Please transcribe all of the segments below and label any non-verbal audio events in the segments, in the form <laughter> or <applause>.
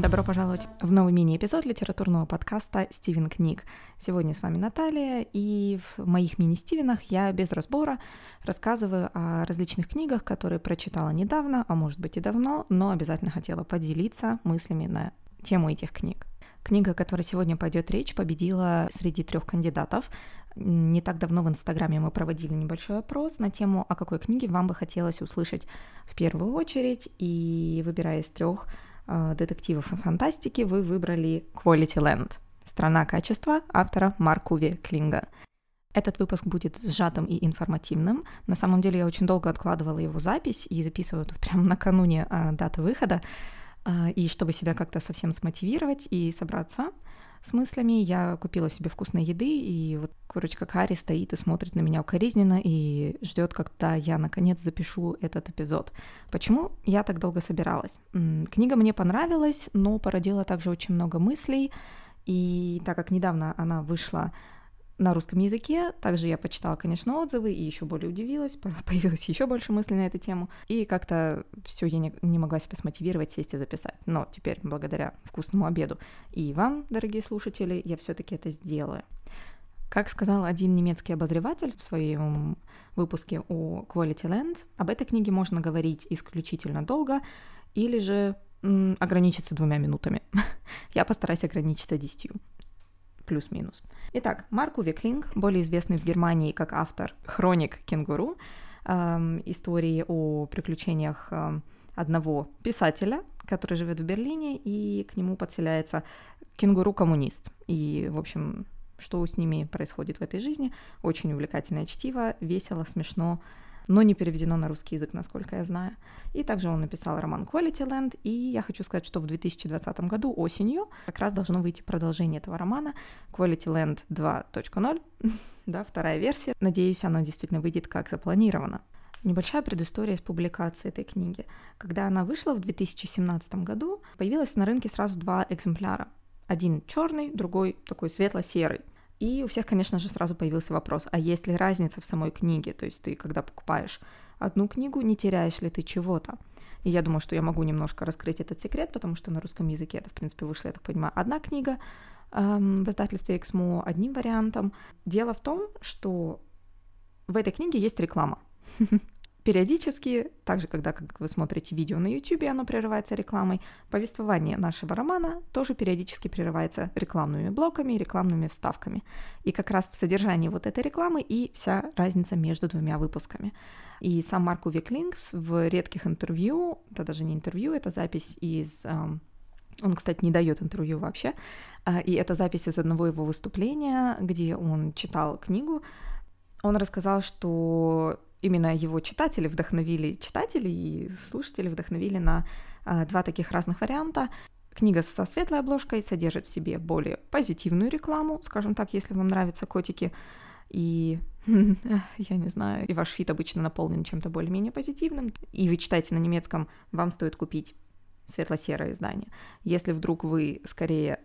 Добро пожаловать в новый мини-эпизод литературного подкаста «Стивен книг». Сегодня с вами Наталья, и в моих мини-Стивенах я без разбора рассказываю о различных книгах, которые прочитала недавно, а может быть и давно, но обязательно хотела поделиться мыслями на тему этих книг. Книга, о которой сегодня пойдет речь, победила среди трех кандидатов. Не так давно в Инстаграме мы проводили небольшой опрос на тему, о какой книге вам бы хотелось услышать в первую очередь, и выбирая из трех детективов и фантастики, вы выбрали Quality Land «Страна качества» автора Маркуви Клинга. Этот выпуск будет сжатым и информативным. На самом деле я очень долго откладывала его запись и записываю это прямо накануне э, даты выхода. Э, и чтобы себя как-то совсем смотивировать и собраться с мыслями, я купила себе вкусной еды, и вот курочка Кари стоит и смотрит на меня укоризненно и ждет, когда я наконец запишу этот эпизод. Почему я так долго собиралась? Книга мне понравилась, но породила также очень много мыслей, и так как недавно она вышла на русском языке. Также я почитала, конечно, отзывы и еще более удивилась, <laughs> появилось еще больше мыслей на эту тему. И как-то все я не, не могла себя смотивировать сесть и записать. Но теперь, благодаря вкусному обеду и вам, дорогие слушатели, я все-таки это сделаю. Как сказал один немецкий обозреватель в своем выпуске о Quality Land, об этой книге можно говорить исключительно долго или же м, ограничиться двумя минутами. <laughs> Я постараюсь ограничиться десятью плюс-минус. Итак, Марк Увеклинг, более известный в Германии как автор «Хроник кенгуру», эм, истории о приключениях эм, одного писателя, который живет в Берлине, и к нему подселяется кенгуру-коммунист. И, в общем, что с ними происходит в этой жизни. Очень увлекательное чтиво, весело, смешно, но не переведено на русский язык, насколько я знаю. И также он написал роман Quality Land, и я хочу сказать, что в 2020 году осенью как раз должно выйти продолжение этого романа Quality Land 2.0, <laughs> да, вторая версия. Надеюсь, она действительно выйдет как запланировано. Небольшая предыстория из публикации этой книги. Когда она вышла в 2017 году, появилось на рынке сразу два экземпляра. Один черный, другой такой светло-серый. И у всех, конечно же, сразу появился вопрос, а есть ли разница в самой книге? То есть ты, когда покупаешь одну книгу, не теряешь ли ты чего-то? И я думаю, что я могу немножко раскрыть этот секрет, потому что на русском языке это, в принципе, вышла, я так понимаю, одна книга эм, в издательстве Эксмо одним вариантом. Дело в том, что в этой книге есть реклама. <laughs> Периодически, также когда как вы смотрите видео на YouTube, оно прерывается рекламой, повествование нашего романа тоже периодически прерывается рекламными блоками и рекламными вставками. И как раз в содержании вот этой рекламы и вся разница между двумя выпусками. И сам Марк Увеклинг в редких интервью, это даже не интервью, это запись из он, кстати, не дает интервью вообще. А, и это запись из одного его выступления, где он читал книгу. Он рассказал, что именно его читатели вдохновили, читатели и слушатели вдохновили на а, два таких разных варианта. Книга со светлой обложкой содержит в себе более позитивную рекламу, скажем так, если вам нравятся котики, и <laughs> я не знаю, и ваш feed обычно наполнен чем-то более-менее позитивным, и вы читаете на немецком, вам стоит купить светло-серое издание. Если вдруг вы скорее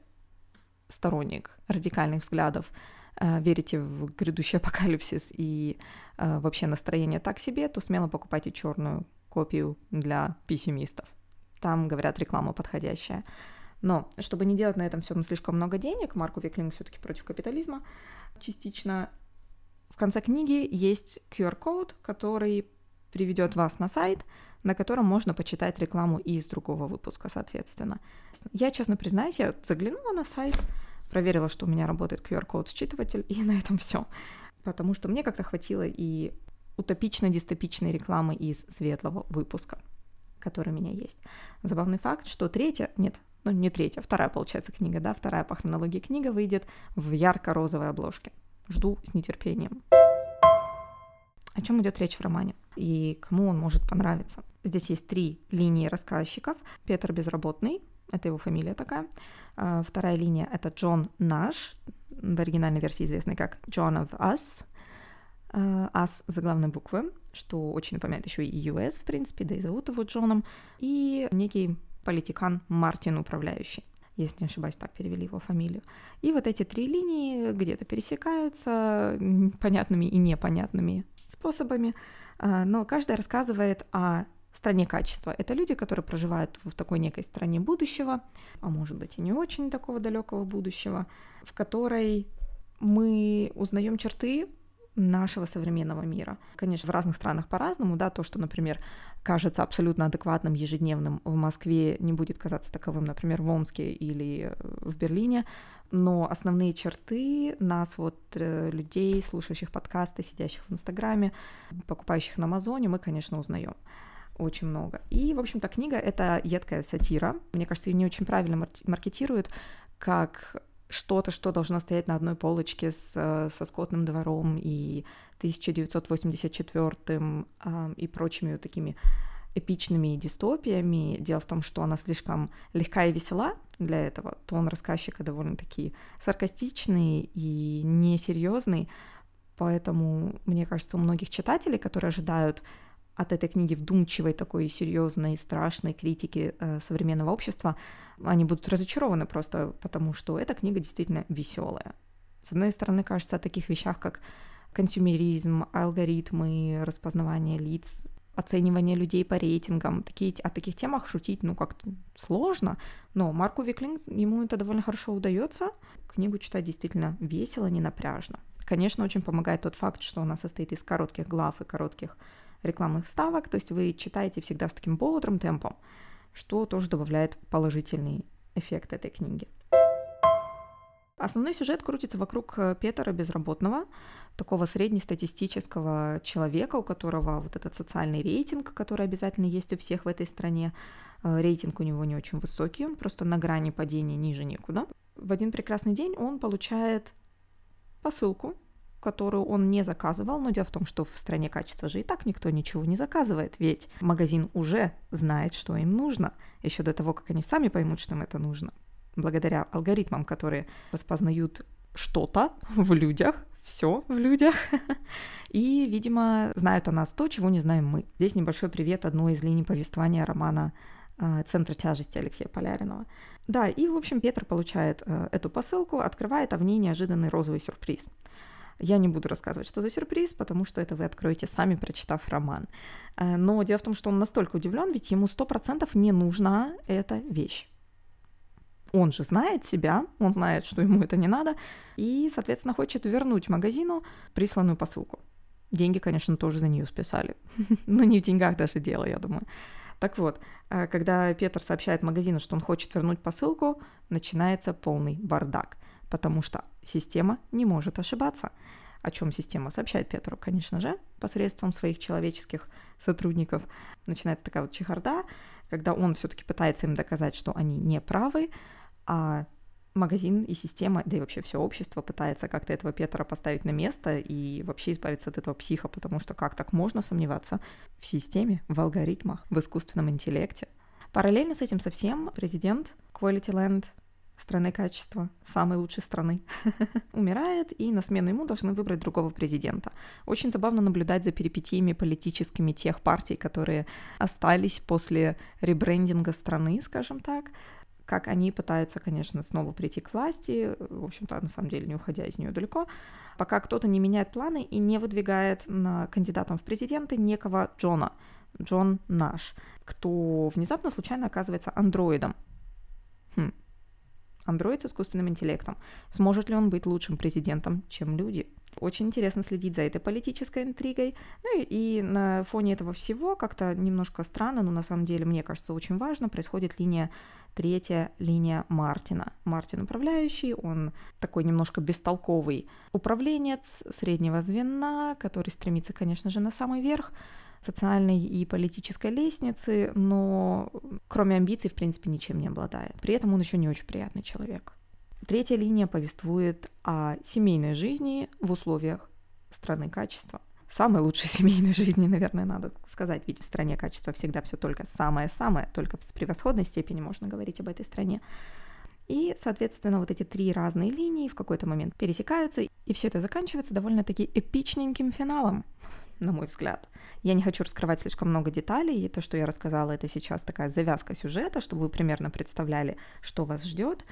сторонник радикальных взглядов, верите в грядущий <laughs> апокалипсис и э, вообще настроение так себе, то смело покупайте черную копию для пессимистов. Там, говорят, реклама подходящая. Но чтобы не делать на этом всем слишком много денег, Марку Виклинг все-таки против капитализма, частично в конце книги есть QR-код, который приведет вас на сайт, на котором можно почитать рекламу из другого выпуска, соответственно. Я, честно признаюсь, я заглянула на сайт, проверила, что у меня работает QR-код считыватель, и на этом все. Потому что мне как-то хватило и утопично-дистопичной рекламы из светлого выпуска, который у меня есть. Забавный факт, что третья, нет, ну не третья, вторая, получается, книга, да, вторая по хронологии книга выйдет в ярко-розовой обложке. Жду с нетерпением. О чем идет речь в романе и кому он может понравиться? Здесь есть три линии рассказчиков. Петр Безработный, это его фамилия такая. А, вторая линия — это Джон Наш, в оригинальной версии известный как John of Us. А, Us за главной буквы, что очень напоминает еще и US, в принципе, да и зовут его Джоном. И некий политикан Мартин управляющий если не ошибаюсь, так перевели его фамилию. И вот эти три линии где-то пересекаются понятными и непонятными способами, а, но каждая рассказывает о стране качества. Это люди, которые проживают в такой некой стране будущего, а может быть и не очень такого далекого будущего, в которой мы узнаем черты нашего современного мира. Конечно, в разных странах по-разному, да, то, что, например, кажется абсолютно адекватным, ежедневным в Москве, не будет казаться таковым, например, в Омске или э, в Берлине, но основные черты нас, вот, э, людей, слушающих подкасты, сидящих в Инстаграме, покупающих на Амазоне, мы, конечно, узнаем очень много. И, в общем-то, книга — это едкая сатира. Мне кажется, ее не очень правильно маркетируют, как что-то, что должно стоять на одной полочке с, со «Скотным двором» и 1984 э, и прочими вот такими эпичными дистопиями. Дело в том, что она слишком легка и весела для этого. Тон рассказчика довольно-таки саркастичный и несерьезный. Поэтому, мне кажется, у многих читателей, которые ожидают от этой книги вдумчивой, такой серьезной, страшной критики э, современного общества, они будут разочарованы просто потому, что эта книга действительно веселая. С одной стороны, кажется о таких вещах, как консюмеризм, алгоритмы, распознавание лиц, оценивание людей по рейтингам. Такие, о таких темах шутить, ну, как-то сложно, но Марку Виклинг, ему это довольно хорошо удается. Книгу читать действительно весело, не напряжно. Конечно, очень помогает тот факт, что она состоит из коротких глав и коротких рекламных вставок, то есть вы читаете всегда с таким бодрым темпом, что тоже добавляет положительный эффект этой книги. Основной сюжет крутится вокруг э, Петера Безработного, такого среднестатистического человека, у которого вот этот социальный рейтинг, который обязательно есть у всех в этой стране. Э, рейтинг у него не очень высокий, он просто на грани падения ниже некуда. В один прекрасный день он получает посылку которую он не заказывал, но дело в том, что в стране качества же и так никто ничего не заказывает, ведь магазин уже знает, что им нужно, еще до того, как они сами поймут, что им это нужно. Благодаря алгоритмам, которые распознают что-то в людях, все в людях. <laughs> И, видимо, знают о нас то, чего не знаем мы. Здесь небольшой привет одной из линий повествования романа э, «Центр тяжести» Алексея Поляринова. Да, и, в общем, Петр получает э, эту посылку, открывает, а в ней неожиданный розовый сюрприз. Я не буду рассказывать, что за сюрприз, потому что это вы откроете сами, прочитав роман. Э, но дело в том, что он настолько удивлен, ведь ему сто процентов не нужна эта вещь. Он же знает себя, он знает, что ему это не надо, и, соответственно, хочет вернуть магазину присланную посылку. Деньги, конечно, тоже за нее списали. <laughs> Но не в деньгах даже дело, я думаю. Так вот, э, когда Петр сообщает магазину, что он хочет вернуть посылку, начинается полный бардак потому что система не может ошибаться. О чем система сообщает Петру, конечно же, посредством своих человеческих сотрудников. Начинается такая вот чехарда, когда он все-таки пытается им доказать, что они не правы, а магазин и система, да и вообще все общество пытается как-то этого Петра поставить на место и вообще избавиться от этого психа, потому что как так можно сомневаться в системе, в алгоритмах, в искусственном интеллекте. Параллельно с этим совсем президент Quality Land страны качества, самой лучшей страны, <laughs> умирает, и на смену ему должны выбрать другого президента. Очень забавно наблюдать за перипетиями политическими тех партий, которые остались после ребрендинга страны, скажем так, как они пытаются, конечно, снова прийти к власти, в общем-то, на самом деле, не уходя из нее далеко, пока кто-то не меняет планы и не выдвигает на кандидатом в президенты некого Джона, Джон наш, кто внезапно случайно оказывается андроидом. Хм, Андроид с искусственным интеллектом. Сможет ли он быть лучшим президентом, чем люди? Очень интересно следить за этой политической интригой. Ну и, и на фоне этого всего как-то немножко странно, но на самом деле, мне кажется, очень важно, происходит линия третья линия Мартина. Мартин управляющий, он такой немножко бестолковый управленец среднего звена, который стремится, конечно же, на самый верх, социальной и политической лестницы, но кроме амбиций, в принципе, ничем не обладает. При этом он еще не очень приятный человек. Третья линия повествует о семейной жизни в условиях страны качества. Самой лучшей <laughs> семейной жизни, наверное, надо сказать, ведь в стране качества всегда все только самое-самое, только в превосходной степени можно говорить об этой стране. И, соответственно, вот эти три разные линии в какой-то момент пересекаются, и все это заканчивается довольно-таки эпичненьким финалом на мой взгляд. Я не хочу раскрывать слишком много деталей, и то, что я рассказала, это сейчас такая завязка сюжета, чтобы вы примерно представляли, что вас ждет.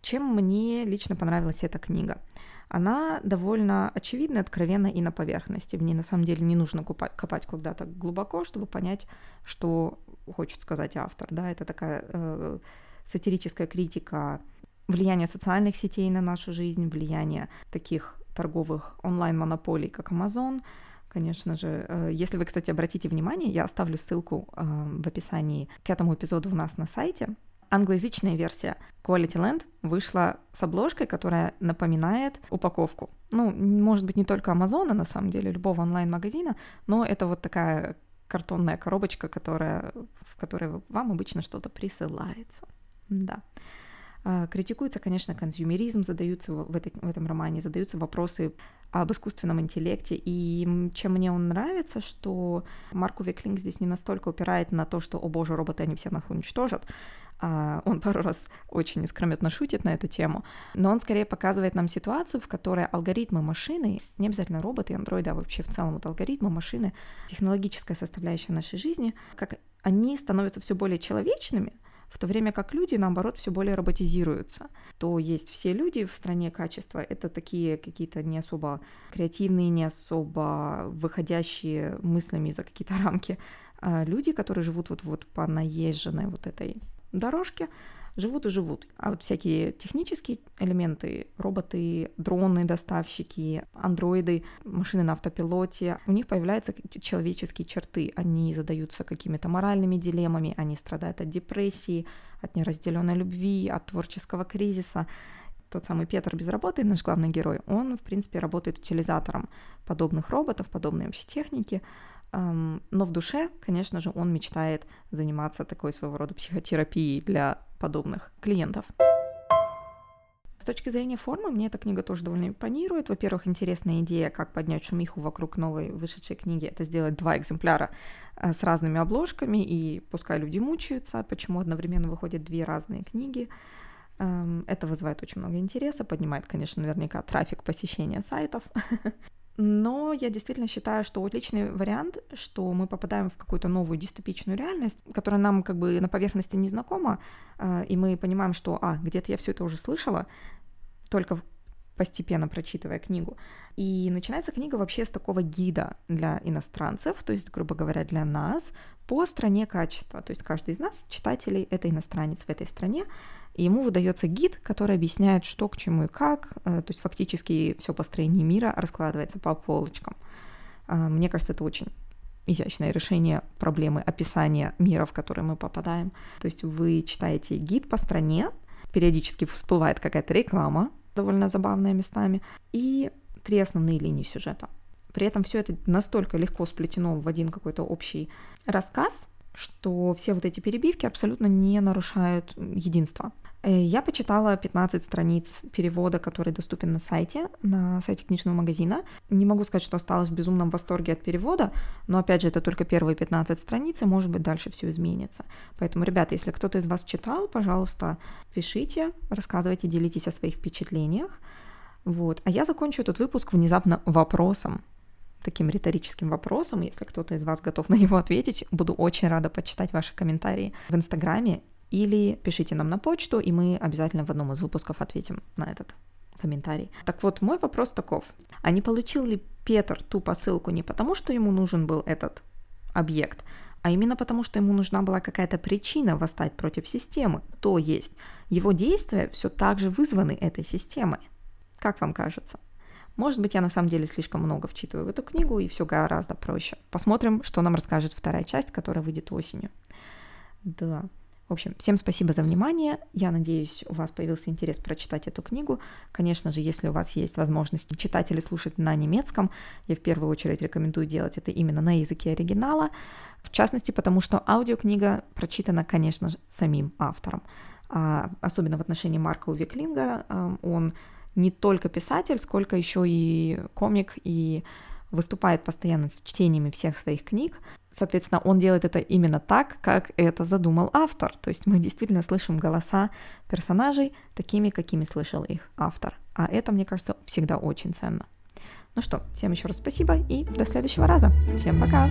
Чем мне лично понравилась эта книга? она довольно очевидна, откровенна и на поверхности. В ней на самом деле не нужно купать, копать куда-то глубоко, чтобы понять, что хочет сказать автор. Да? Это такая э, сатирическая критика влияния социальных сетей на нашу жизнь, влияние таких торговых онлайн-монополий, как Amazon, конечно же. Э, если вы, кстати, обратите внимание, я оставлю ссылку э, в описании к этому эпизоду у нас на сайте. Англоязычная версия Quality Land вышла с обложкой, которая напоминает упаковку. Ну, может быть, не только Амазона, на самом деле, любого онлайн-магазина, но это вот такая картонная коробочка, которая, в которой вам обычно что-то присылается. Да. А, критикуется, конечно, консюмеризм, задаются в, этой, в этом романе, задаются вопросы об искусственном интеллекте. И чем мне он нравится, что Марку Виклинг здесь не настолько упирает на то, что, о боже, роботы, они всех нас уничтожат, а он пару раз очень искрометно шутит на эту тему, но он скорее показывает нам ситуацию, в которой алгоритмы машины, не обязательно роботы, андроиды, а вообще в целом вот алгоритмы машины, технологическая составляющая нашей жизни, как они становятся все более человечными, в то время как люди, наоборот, все более роботизируются. То есть все люди в стране качества — это такие какие-то не особо креативные, не особо выходящие мыслями за какие-то <laughs> рамки а люди, которые живут вот, вот по наезженной вот этой дорожке, живут и живут. А вот всякие технические элементы, роботы, дроны, доставщики, андроиды, машины на автопилоте, у них появляются человеческие черты. Они задаются какими-то моральными дилеммами, они страдают от депрессии, от неразделенной любви, от творческого кризиса тот самый Петр без работы, наш главный герой, он, в принципе, работает утилизатором подобных роботов, подобной вообще техники, но в душе, конечно же, он мечтает заниматься такой своего рода психотерапией для подобных клиентов. С точки зрения формы, мне эта книга тоже довольно импонирует. Во-первых, интересная идея, как поднять шумиху вокруг новой вышедшей книги, это сделать два экземпляра э, с разными обложками, и пускай люди мучаются, почему одновременно выходят две разные книги. Эм, это вызывает очень много интереса, поднимает, конечно, наверняка трафик посещения сайтов. <laughs> Но я действительно считаю, что отличный вариант, что мы попадаем в какую-то новую дистопичную реальность, которая нам как бы на поверхности не знакома, э, и мы понимаем, что, а, где-то я все это уже слышала, только постепенно прочитывая книгу. И начинается книга вообще с такого гида для иностранцев, то есть, грубо говоря, для нас, по стране качества. То есть каждый из нас, читателей, это иностранец в этой стране, и ему выдается гид, который объясняет, что к чему и как. Э, то есть фактически все построение мира раскладывается по полочкам. Э, мне кажется, это очень изящное решение проблемы описания мира, в который мы попадаем. То есть вы читаете гид по стране, периодически всплывает какая-то реклама, довольно забавная местами, и три основные линии сюжета. При этом все это настолько легко сплетено в один какой-то общий рассказ, что все вот эти перебивки абсолютно не нарушают единства. Э, я почитала 15 страниц перевода, который доступен на сайте, на сайте книжного магазина. Не могу сказать, что осталась в безумном восторге от перевода, но опять же, это только первые 15 страниц, и может быть дальше все изменится. Поэтому, ребята, если кто-то из вас читал, пожалуйста, пишите, рассказывайте, делитесь о своих впечатлениях. Вот. А я закончу этот выпуск внезапно вопросом таким риторическим вопросом. Если кто-то из вас готов на него ответить, буду очень рада почитать ваши комментарии в Инстаграме или пишите нам на почту, и мы обязательно в одном из выпусков ответим на этот комментарий. Так вот, мой вопрос таков. А не получил ли Петр ту посылку не потому, что ему нужен был этот объект, а именно потому, что ему нужна была какая-то причина восстать против системы. То есть его действия все так же вызваны этой системой. Как вам кажется? Может быть, я на самом деле слишком много вчитываю в эту книгу, и все гораздо проще. Посмотрим, что нам расскажет вторая часть, которая выйдет осенью. Да. В общем, всем спасибо за внимание. Я надеюсь, у вас появился интерес прочитать эту книгу. Конечно же, если у вас есть возможность читать или слушать на немецком, я в первую очередь рекомендую делать это именно на языке оригинала. В частности, потому что аудиокнига прочитана, конечно же, самим автором. А особенно в отношении Марка Увеклинга, эм, он не только писатель, сколько еще и комик, и выступает постоянно с чтениями всех своих книг. Соответственно, он делает это именно так, как это задумал автор. То есть мы действительно слышим голоса персонажей такими, какими слышал их автор. А это, мне кажется, всегда очень ценно. Ну что, всем еще раз спасибо и до следующего раза. Всем пока!